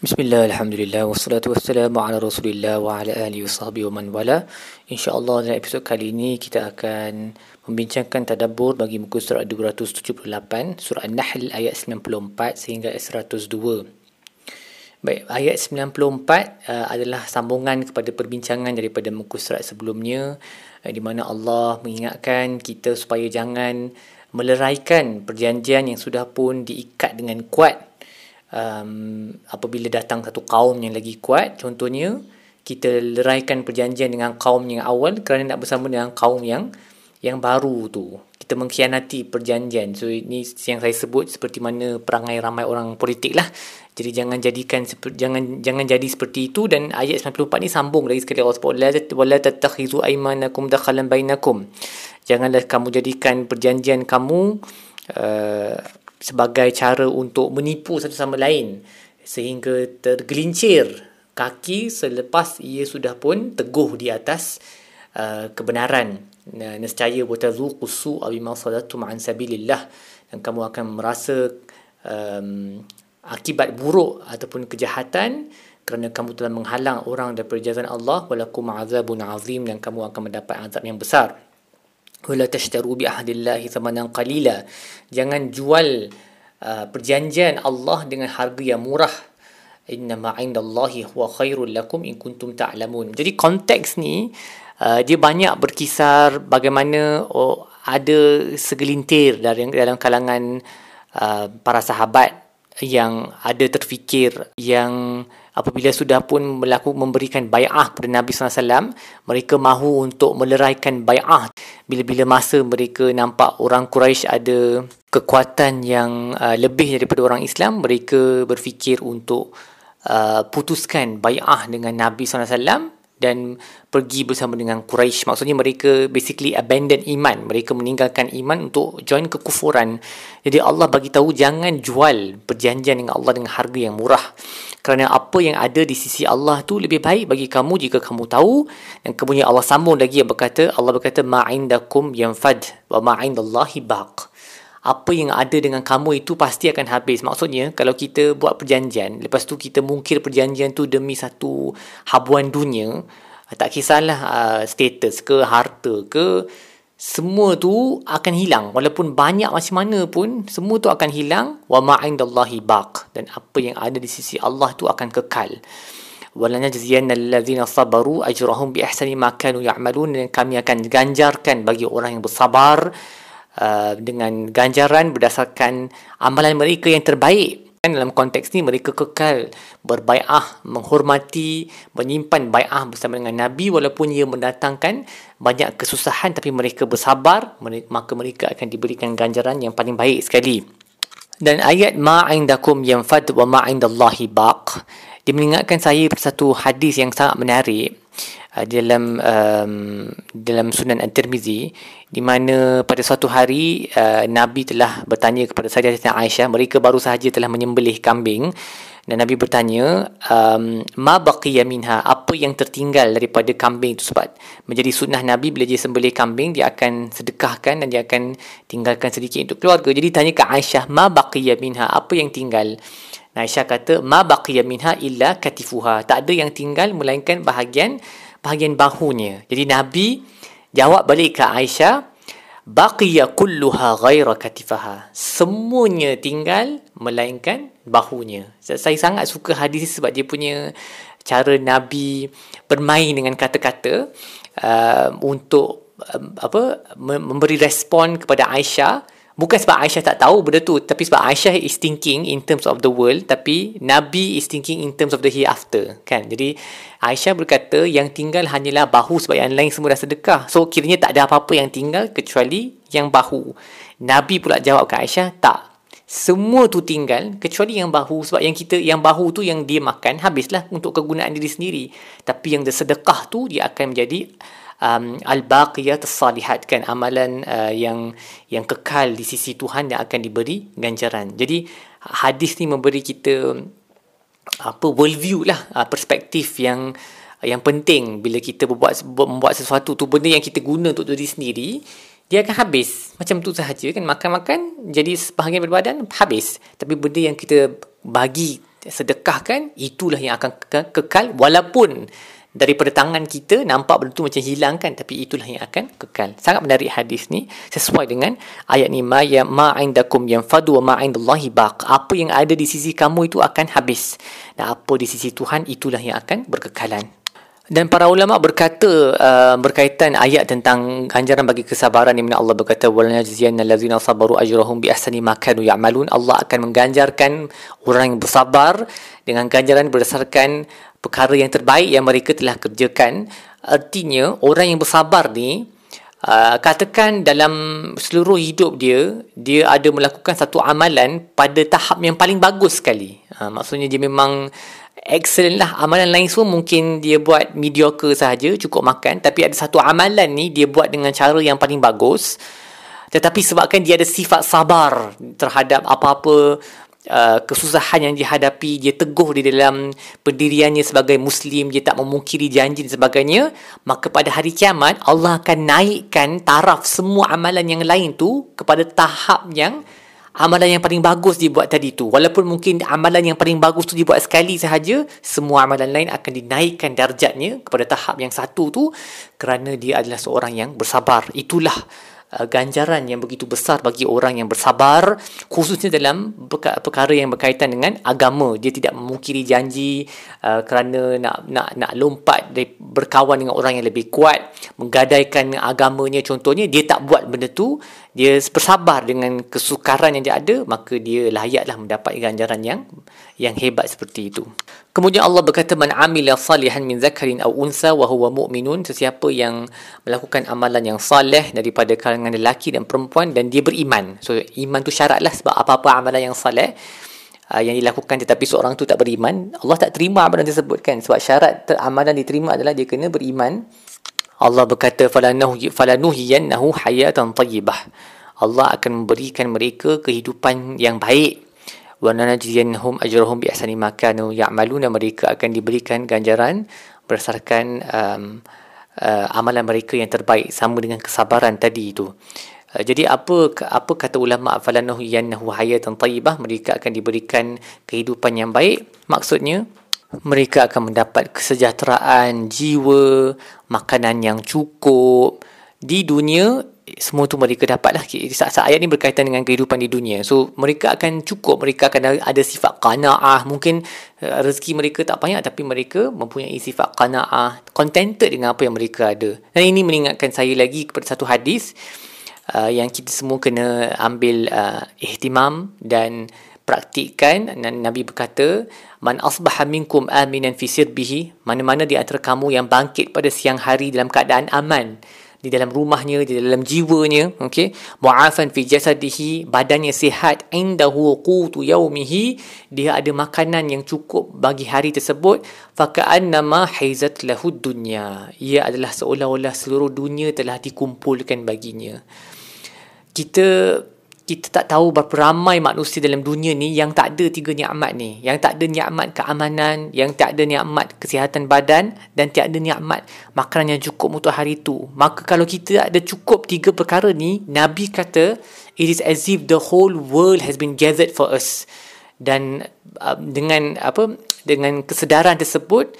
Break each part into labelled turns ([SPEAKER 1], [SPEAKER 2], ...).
[SPEAKER 1] Bismillah, Alhamdulillah, wassalatu wassalamu ala rasulillah wa ala alihi washabihi wa man wala. InsyaAllah dalam episod kali ini kita akan membincangkan tadabur bagi muka surat 278 Surah An-Nahl ayat 94 sehingga ayat 102 Baik, ayat 94 uh, adalah sambungan kepada perbincangan daripada muka surat sebelumnya uh, di mana Allah mengingatkan kita supaya jangan meleraikan perjanjian yang sudah pun diikat dengan kuat um, apabila datang satu kaum yang lagi kuat contohnya kita leraikan perjanjian dengan kaum yang awal kerana nak bersama dengan kaum yang yang baru tu. Kita mengkhianati perjanjian. So ini yang saya sebut seperti mana perangai ramai orang politik lah. Jadi jangan jadikan jangan jangan jadi seperti itu dan ayat 94 ni sambung lagi sekali. Allah SWT wala tattakhizu aymanakum dakhalan bainakum. Janganlah kamu jadikan perjanjian kamu uh, sebagai cara untuk menipu satu sama lain sehingga tergelincir kaki selepas ia sudah pun teguh di atas uh, kebenaran. Nescaya watazuqu su'a bima sadatum an sabilillah. Dan kamu akan merasa um, akibat buruk ataupun kejahatan kerana kamu telah menghalang orang daripada jalan Allah. Walakum azabun azim dan kamu akan mendapat azab yang besar wala tashtaru bi ahdillahi thamanan qalila. Jangan jual uh, perjanjian Allah dengan harga yang murah. Inna ma indallahi huwa khairul lakum in kuntum ta'lamun. Jadi konteks ni uh, dia banyak berkisar bagaimana oh, ada segelintir dari dalam kalangan uh, para sahabat yang ada terfikir yang apabila sudah pun melakukan memberikan bay'ah kepada Nabi SAW, mereka mahu untuk meleraikan bay'ah. Bila-bila masa mereka nampak orang Quraisy ada kekuatan yang uh, lebih daripada orang Islam, mereka berfikir untuk uh, putuskan bay'ah dengan Nabi SAW dan pergi bersama dengan Quraisy. Maksudnya mereka basically abandon iman. Mereka meninggalkan iman untuk join kekufuran. Jadi Allah bagi tahu jangan jual perjanjian dengan Allah dengan harga yang murah. Kerana apa yang ada di sisi Allah tu lebih baik bagi kamu jika kamu tahu. Dan kemudian Allah sambung lagi yang berkata, Allah berkata, Ma'indakum yanfad wa ma'indallahi baq. Apa yang ada dengan kamu itu pasti akan habis. Maksudnya, kalau kita buat perjanjian, lepas tu kita mungkir perjanjian tu demi satu habuan dunia, tak kisahlah uh, status ke, harta ke, semua tu akan hilang. Walaupun banyak macam mana pun semua tu akan hilang. Wa ma'indallahi baq. Dan apa yang ada di sisi Allah tu akan kekal. Walana jaziyanna allazina sabaru ajrahum bi ihsani ma ya'malun. Dan kami akan ganjarkan bagi orang yang bersabar uh, dengan ganjaran berdasarkan amalan mereka yang terbaik. Kan dalam konteks ni mereka kekal berbai'ah, menghormati, menyimpan bai'ah bersama dengan Nabi walaupun ia mendatangkan banyak kesusahan. Tapi mereka bersabar maka mereka akan diberikan ganjaran yang paling baik sekali. Dan ayat ma'indakum yanfad wa ma'indallahi baq dia mengingatkan saya satu hadis yang sangat menarik uh, dalam um, dalam Sunan At-Tirmizi di mana pada suatu hari uh, Nabi telah bertanya kepada Sayyidatina Aisyah mereka baru sahaja telah menyembelih kambing. Dan Nabi bertanya um, ma baqiya minha? Apa yang tertinggal daripada kambing itu sebab menjadi sunnah Nabi bila dia sembelih kambing dia akan sedekahkan dan dia akan tinggalkan sedikit untuk keluarga. Jadi tanya ke Aisyah ma baqiya minha? Apa yang tinggal Aisyah kata ma baqiya minha illa katifuha tak ada yang tinggal melainkan bahagian bahagian bahunya jadi Nabi Jawab balik ke Aisyah, baqiya kulluha ghaira katifaha. Semuanya tinggal melainkan bahunya. Saya sangat suka hadis sebab dia punya cara Nabi bermain dengan kata-kata uh, untuk uh, apa memberi respon kepada Aisyah Bukan sebab Aisyah tak tahu benda tu Tapi sebab Aisyah is thinking in terms of the world Tapi Nabi is thinking in terms of the hereafter kan? Jadi Aisyah berkata yang tinggal hanyalah bahu Sebab yang lain semua dah sedekah. So kiranya tak ada apa-apa yang tinggal Kecuali yang bahu. Nabi pula jawab ke Aisyah Tak. Semua tu tinggal kecuali yang bahu sebab yang kita yang bahu tu yang dia makan habislah untuk kegunaan diri sendiri. Tapi yang sedekah tu dia akan menjadi um, al-baqiyat salihat kan amalan uh, yang yang kekal di sisi Tuhan yang akan diberi ganjaran. Jadi hadis ni memberi kita apa worldview lah uh, perspektif yang yang penting. Bila kita berbuat membuat sesuatu tu benda yang kita guna untuk diri sendiri dia akan habis. Macam tu sahaja kan makan-makan jadi sebahagian berbadan habis. Tapi benda yang kita bagi sedekahkan itulah yang akan kekal walaupun daripada tangan kita nampak benda tu macam hilang kan tapi itulah yang akan kekal. Sangat menarik hadis ni sesuai dengan ayat ni ma ya ma indakum yanfadu wa ma indallahi baq. Apa yang ada di sisi kamu itu akan habis. Dan apa di sisi Tuhan itulah yang akan berkekalan dan para ulama berkata uh, berkaitan ayat tentang ganjaran bagi kesabaran mana Allah berkata wal najziyanna allazina sabaru ajrahum bi ahsani ma kanu ya'malun. Allah akan mengganjarkan orang yang bersabar dengan ganjaran berdasarkan perkara yang terbaik yang mereka telah kerjakan. Artinya orang yang bersabar ni uh, katakan dalam seluruh hidup dia dia ada melakukan satu amalan pada tahap yang paling bagus sekali. Uh, maksudnya dia memang excellent lah. Amalan lain semua mungkin dia buat mediocre sahaja cukup makan. Tapi ada satu amalan ni dia buat dengan cara yang paling bagus. Tetapi sebabkan dia ada sifat sabar terhadap apa-apa uh, kesusahan yang dihadapi dia teguh di dalam pendiriannya sebagai muslim dia tak memungkiri janji dan sebagainya maka pada hari kiamat Allah akan naikkan taraf semua amalan yang lain tu kepada tahap yang amalan yang paling bagus dibuat tadi tu. Walaupun mungkin amalan yang paling bagus tu dibuat sekali sahaja semua amalan lain akan dinaikkan darjatnya kepada tahap yang satu tu kerana dia adalah seorang yang bersabar. Itulah uh, ganjaran yang begitu besar bagi orang yang bersabar khususnya dalam perkara yang berkaitan dengan agama. Dia tidak memungkiri janji uh, kerana nak nak nak lompat dari berkawan dengan orang yang lebih kuat menggadaikan agamanya contohnya dia tak buat benda tu dia bersabar dengan kesukaran yang dia ada maka dia layaklah mendapat ganjaran yang yang hebat seperti itu. Kemudian Allah berkata man amila salihan min zakarin aw unsa wa huwa mu'minun sesiapa yang melakukan amalan yang saleh daripada kalangan lelaki dan perempuan dan dia beriman. So iman tu syaratlah sebab apa-apa amalan yang saleh uh, yang dilakukan tetapi seorang tu tak beriman Allah tak terima amalan tersebut kan. Sebab syarat amalan diterima adalah dia kena beriman Allah berkata falanuhiyannahu hayatan tayyibah. Allah akan memberikan mereka kehidupan yang baik. Wa nanajziyannahum ajrahum bi ahsani ma kanu ya'maluna mereka akan diberikan ganjaran berdasarkan um, uh, amalan mereka yang terbaik sama dengan kesabaran tadi itu. Uh, jadi apa apa kata ulama falanuhiyannahu hayatan tayyibah mereka akan diberikan kehidupan yang baik maksudnya mereka akan mendapat kesejahteraan jiwa, makanan yang cukup. Di dunia semua tu mereka dapat lah saat-saat ayat ni berkaitan dengan kehidupan di dunia. So mereka akan cukup. Mereka akan ada sifat qanaah. Mungkin uh, rezeki mereka tak banyak tapi mereka mempunyai sifat qanaah. Contented dengan apa yang mereka ada. Dan ini mengingatkan saya lagi kepada satu hadis uh, yang kita semua kena ambil uh, ihtimam dan praktikkan. Nabi berkata man asbaha minkum aminan fi sirbihi mana-mana di antara kamu yang bangkit pada siang hari dalam keadaan aman. Di dalam rumahnya di dalam jiwanya okey? Mu'afan fi jasadihi badannya sihat indahu qutu yaumihi. Dia ada makanan yang cukup bagi hari tersebut. Faka'annama haizat lahu dunya. Ia adalah seolah-olah seluruh dunia telah dikumpulkan baginya. Kita kita tak tahu berapa ramai manusia dalam dunia ni yang tak ada tiga nikmat ni. Yang tak ada nikmat keamanan, yang tak ada nikmat kesihatan badan dan tak ada nikmat makanan yang cukup untuk hari itu. Maka kalau kita ada cukup tiga perkara ni, Nabi kata, it is as if the whole world has been gathered for us. Dan uh, dengan apa dengan kesedaran tersebut,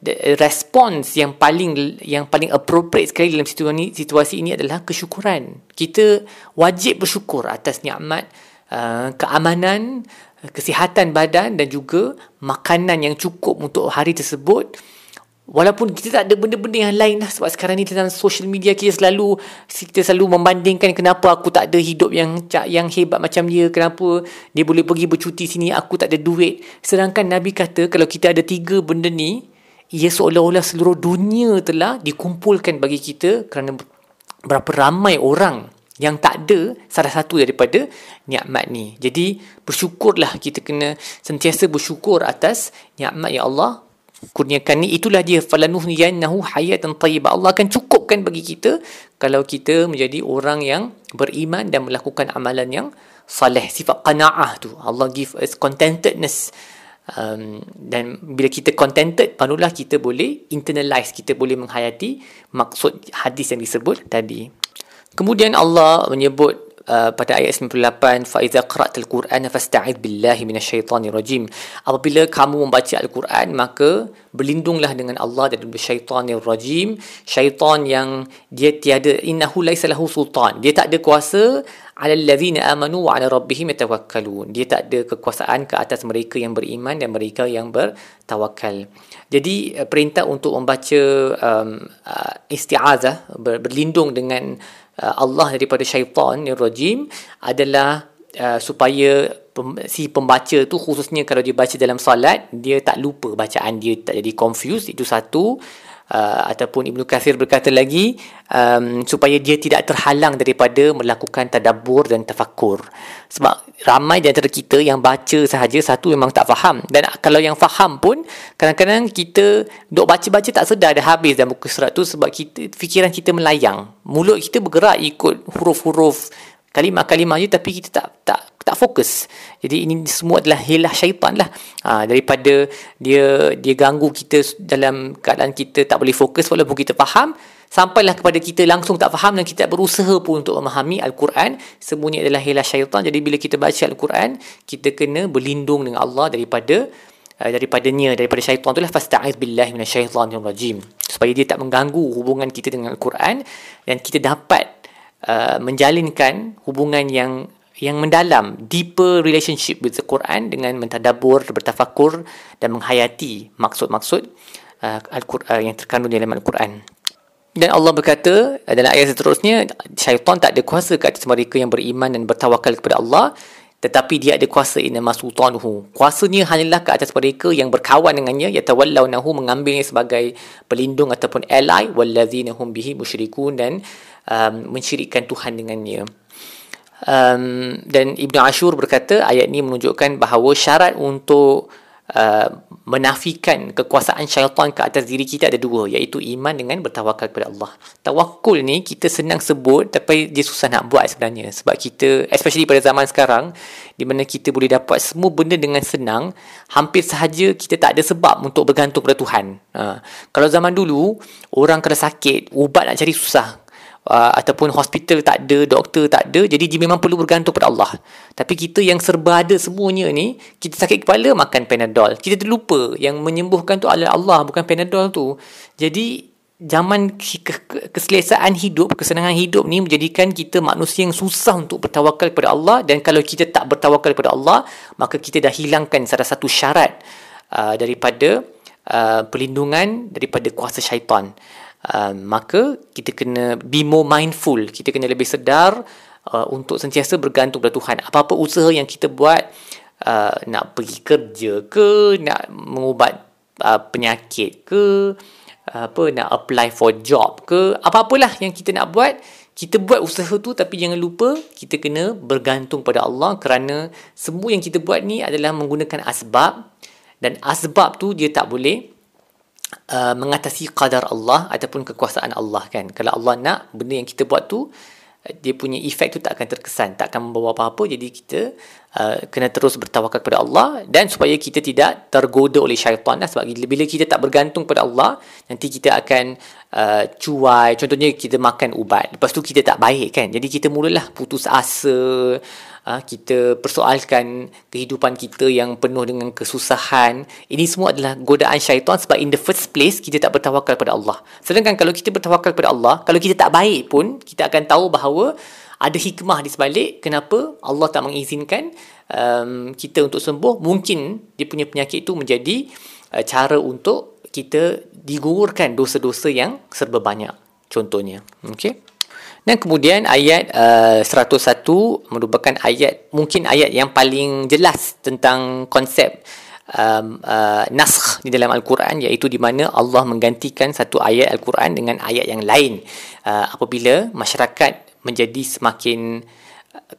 [SPEAKER 1] the response yang paling yang paling appropriate sekali dalam situasi ini, situasi ini adalah kesyukuran. Kita wajib bersyukur atas nikmat uh, keamanan, kesihatan badan dan juga makanan yang cukup untuk hari tersebut. Walaupun kita tak ada benda-benda yang lain lah sebab sekarang ni dalam social media kita selalu kita selalu membandingkan kenapa aku tak ada hidup yang yang hebat macam dia, kenapa dia boleh pergi bercuti sini, aku tak ada duit. Sedangkan Nabi kata kalau kita ada tiga benda ni, ia seolah-olah seluruh dunia telah dikumpulkan bagi kita kerana berapa ramai orang yang tak ada salah satu daripada nikmat ni. Jadi bersyukurlah kita kena sentiasa bersyukur atas nikmat yang Allah kurniakan ni. Itulah dia. Falanuhniyannahu hayatan tayyibah Allah akan cukupkan bagi kita kalau kita menjadi orang yang beriman dan melakukan amalan yang saleh. Sifat qanaah tu. Allah give us contentedness um, dan bila kita contented barulah kita boleh internalize kita boleh menghayati maksud hadis yang disebut tadi. Kemudian Allah menyebut uh, pada ayat 98 fa iza qara'tal qur'ana fasta'id billahi minasyaitonir rajim apabila kamu membaca al-Quran maka berlindunglah dengan Allah dari syaitanir rajim syaitan yang dia tiada innahu laisa lahu sultan. Dia tak ada kuasa. Ala allazina amanu wa ala rabbihim yatawakkalun. Dia tak ada kekuasaan ke atas mereka yang beriman dan mereka yang bertawakal. Jadi perintah untuk membaca um, uh, isti'azah ber, berlindung dengan Allah daripada syaitan yang rajim adalah uh, supaya si pembaca tu khususnya kalau dia baca dalam solat dia tak lupa bacaan dia tak jadi confused itu satu uh, ataupun Ibnu Kathir berkata lagi um, supaya dia tidak terhalang daripada melakukan tadabbur dan tafakur sebab ramai di antara kita yang baca sahaja satu memang tak faham. Dan kalau yang faham pun kadang-kadang kita duk baca-baca tak sedar dah habis dalam muka surat tu sebab kita fikiran kita melayang. Mulut kita bergerak ikut huruf-huruf kalimah-kalimah je tapi kita tak tak tak fokus. Jadi ini semua adalah hilah syaitan lah. Ha, daripada dia dia ganggu kita dalam keadaan kita tak boleh fokus walaupun kita faham. Sampailah kepada kita langsung tak faham dan kita berusaha pun untuk memahami Al-Quran. Semuanya adalah hilah syaitan. Jadi bila kita baca Al-Quran, kita kena berlindung dengan Allah daripada uh, daripadanya, daripada syaitan. Itulah fasta'iz billahi minasyaitanir rajim. Supaya dia tak mengganggu hubungan kita dengan Al-Quran dan kita dapat uh, menjalinkan hubungan yang yang mendalam, deeper relationship with the Quran dengan mentadabur, bertafakur dan menghayati maksud-maksud uh, Al-Quran yang terkandung dalam Al-Quran. Dan Allah berkata dalam ayat seterusnya, syaitan tak ada kuasa ke atas mereka yang beriman dan bertawakal kepada Allah, tetapi dia ada kuasa inama sultanuhu. Kuasanya hanyalah ke atas mereka yang berkawan dengannya, yatawallawnahu mengambilnya sebagai pelindung ataupun ally, wallazina hum bihi musyrikun dan um, mensyirikkan Tuhan dengannya um, dan Ibn Ashur berkata ayat ini menunjukkan bahawa syarat untuk uh, menafikan kekuasaan syaitan ke atas diri kita ada dua iaitu iman dengan bertawakal kepada Allah. Tawakul ni kita senang sebut tapi dia susah nak buat sebenarnya sebab kita especially pada zaman sekarang di mana kita boleh dapat semua benda dengan senang hampir sahaja kita tak ada sebab untuk bergantung pada Tuhan. Uh, kalau zaman dulu orang kena sakit ubat nak cari susah uh, ataupun hospital tak ada, doktor tak ada, jadi dia memang perlu bergantung pada Allah. Tapi kita yang serba ada semuanya ni, kita sakit kepala makan Panadol. Kita terlupa yang menyembuhkan tu adalah Allah bukan Panadol tu. Jadi zaman keselesaan hidup, kesenangan hidup ni menjadikan kita manusia yang susah untuk bertawakal kepada Allah dan kalau kita tak bertawakal kepada Allah, maka kita dah hilangkan salah satu syarat uh, daripada uh, perlindungan daripada kuasa syaitan uh, maka kita kena be more mindful. Kita kena lebih sedar uh, untuk sentiasa bergantung pada Tuhan. Apa-apa usaha yang kita buat uh, nak pergi kerja ke nak mengubat uh, penyakit ke apa nak apply for job ke apa-apalah yang kita nak buat kita buat usaha tu. Tapi jangan lupa kita kena bergantung pada Allah kerana semua yang kita buat ni adalah menggunakan asbab. Dan asbab tu dia tak boleh uh, mengatasi qadar Allah ataupun kekuasaan Allah kan. Kalau Allah nak benda yang kita buat tu dia punya efek tu tak akan terkesan, tak akan membawa apa-apa. Jadi kita uh, kena terus bertawakal kepada Allah dan supaya kita tidak tergoda oleh syaitan lah. Sebab bila kita tak bergantung pada Allah, nanti kita akan uh, cuai. Contohnya kita makan ubat. Lepas tu kita tak baik kan. Jadi kita mulalah putus asa, ha, kita persoalkan kehidupan kita yang penuh dengan kesusahan ini semua adalah godaan syaitan sebab in the first place kita tak bertawakal pada Allah sedangkan kalau kita bertawakal pada Allah kalau kita tak baik pun kita akan tahu bahawa ada hikmah di sebalik kenapa Allah tak mengizinkan um, kita untuk sembuh. Mungkin dia punya penyakit itu menjadi uh, cara untuk kita digugurkan dosa-dosa yang serba banyak contohnya. Okey. Dan kemudian ayat uh, 101 merupakan ayat mungkin ayat yang paling jelas tentang konsep um, uh, naskh di dalam Al-Quran iaitu di mana Allah menggantikan satu ayat Al-Quran dengan ayat yang lain. Uh, apabila masyarakat menjadi semakin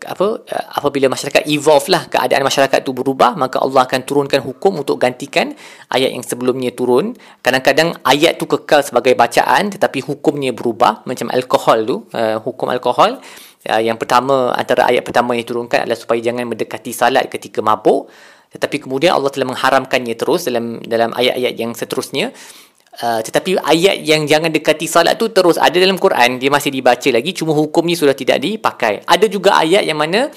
[SPEAKER 1] apa apabila masyarakat evolve lah keadaan masyarakat tu berubah maka Allah akan turunkan hukum untuk gantikan ayat yang sebelumnya turun. Kadang-kadang ayat tu kekal sebagai bacaan tetapi hukumnya berubah macam alkohol tu uh, hukum alkohol. Uh, yang pertama antara ayat pertama yang turunkan adalah supaya jangan mendekati salat ketika mabuk. Tetapi kemudian Allah telah mengharamkannya terus dalam dalam ayat-ayat yang seterusnya Uh, tetapi ayat yang jangan dekati salat tu terus ada dalam Quran dia masih dibaca lagi cuma hukum ni sudah tidak dipakai. Ada juga ayat yang mana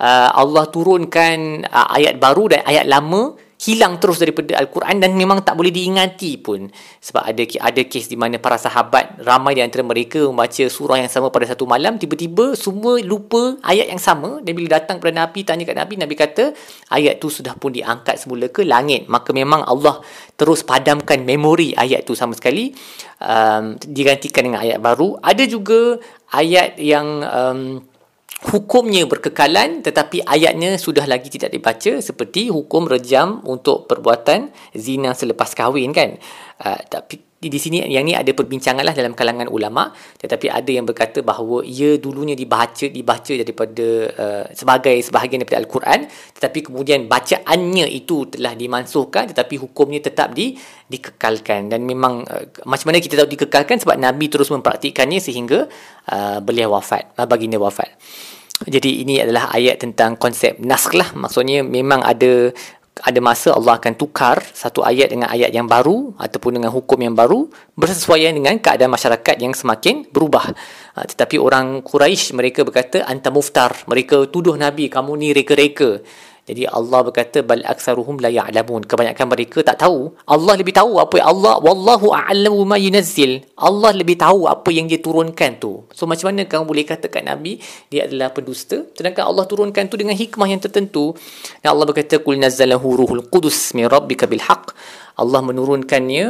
[SPEAKER 1] uh, Allah turunkan uh, ayat baru dan ayat lama hilang terus daripada al-Quran dan memang tak boleh diingati pun. Sebab ada ada kes di mana para sahabat ramai di antara mereka membaca surah yang sama pada satu malam tiba-tiba semua lupa ayat yang sama. Dan bila datang kepada Nabi tanya kat Nabi Nabi kata ayat tu sudah pun diangkat semula ke langit? Maka memang Allah terus padamkan memori ayat tu sama sekali. Um, digantikan dengan ayat baru. Ada juga ayat yang um, hukumnya berkekalan tetapi ayatnya sudah lagi tidak dibaca seperti hukum rejam untuk perbuatan zina selepas kahwin kan. Uh, tapi di, di sini yang ni ada perbincangan lah dalam kalangan ulama. Tetapi ada yang berkata bahawa ia dulunya dibaca dibaca daripada uh, sebagai sebahagian daripada al-Quran. Tetapi kemudian bacaannya itu telah dimansuhkan tetapi hukumnya tetap di dikekalkan. Dan memang uh, macam mana kita tahu dikekalkan? Sebab nabi terus mempraktikkannya sehingga uh, beliau wafat baginda wafat. Jadi ini adalah ayat tentang konsep naskh lah maksudnya memang ada ada masa Allah akan tukar satu ayat dengan ayat yang baru ataupun dengan hukum yang baru bersesuaian dengan keadaan masyarakat yang semakin berubah. Ha, tetapi orang Quraisy mereka berkata anta muftar. Mereka tuduh Nabi kamu ni reka-reka. Jadi Allah berkata bal aktsaruhum la ya'lamun. Kebanyakan mereka tak tahu. Allah lebih tahu apa yang Allah wallahu a'lamu ma yunazzil. Allah lebih tahu apa yang dia turunkan tu. So macam mana kamu boleh katakan Nabi dia adalah pendusta sedangkan Allah turunkan tu dengan hikmah yang tertentu. Dan Allah berkata kul nazzalahu ruhul qudus min rabbika bil haqq. Allah menurunkannya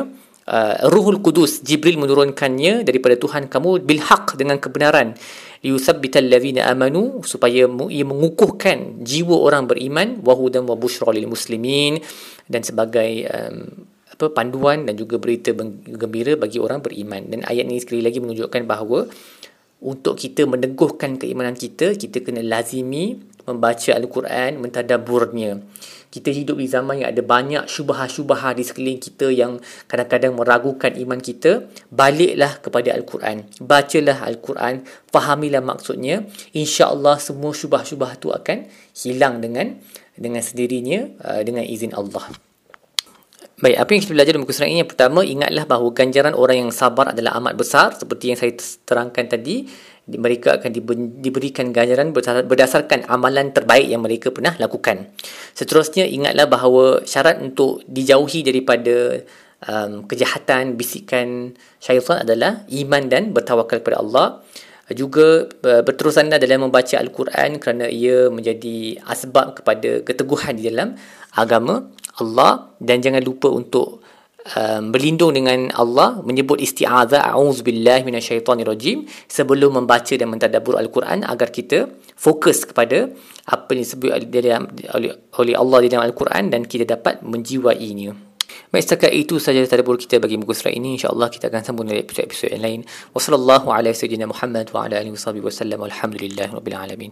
[SPEAKER 1] uh, ruhul qudus Jibril menurunkannya daripada Tuhan kamu bil haqq dengan kebenaran liyusabbital ladzina amanu supaya ia mengukuhkan jiwa orang beriman wa hudan wa busyra lil muslimin dan sebagai um, apa panduan dan juga berita gembira bagi orang beriman. Dan ayat ini sekali lagi menunjukkan bahawa untuk kita meneguhkan keimanan kita kita kena lazimi membaca al-Quran mentadabburnya kita hidup di zaman yang ada banyak syubah-syubah di sekeliling kita yang kadang-kadang meragukan iman kita, baliklah kepada Al-Quran. Bacalah Al-Quran, fahamilah maksudnya. InsyaAllah semua syubah-syubah itu akan hilang dengan dengan sendirinya uh, dengan izin Allah. Baik, apa yang kita belajar dalam muka surat ini? Yang pertama, ingatlah bahawa ganjaran orang yang sabar adalah amat besar seperti yang saya terangkan tadi mereka akan diberikan ganjaran berdasarkan amalan terbaik yang mereka pernah lakukan. Seterusnya ingatlah bahawa syarat untuk dijauhi daripada um, kejahatan, bisikan syaitan adalah iman dan bertawakal kepada Allah. Juga berterusanlah dalam membaca Al-Quran kerana ia menjadi asbab kepada keteguhan di dalam agama Allah dan jangan lupa untuk um, berlindung dengan Allah menyebut isti'adzah a'udzubillahi minasyaitonirrajim sebelum membaca dan mentadabbur al-Quran agar kita fokus kepada apa yang disebut oleh, Allah di dalam al-Quran dan kita dapat menjiwainya. Baik setakat itu sahaja tadabbur kita bagi muka surat ini insya-Allah kita akan sambung dari episod-episod yang lain. Wassallallahu ala sayyidina Muhammad wa ala alihi wasallam. Alhamdulillahirabbil alamin.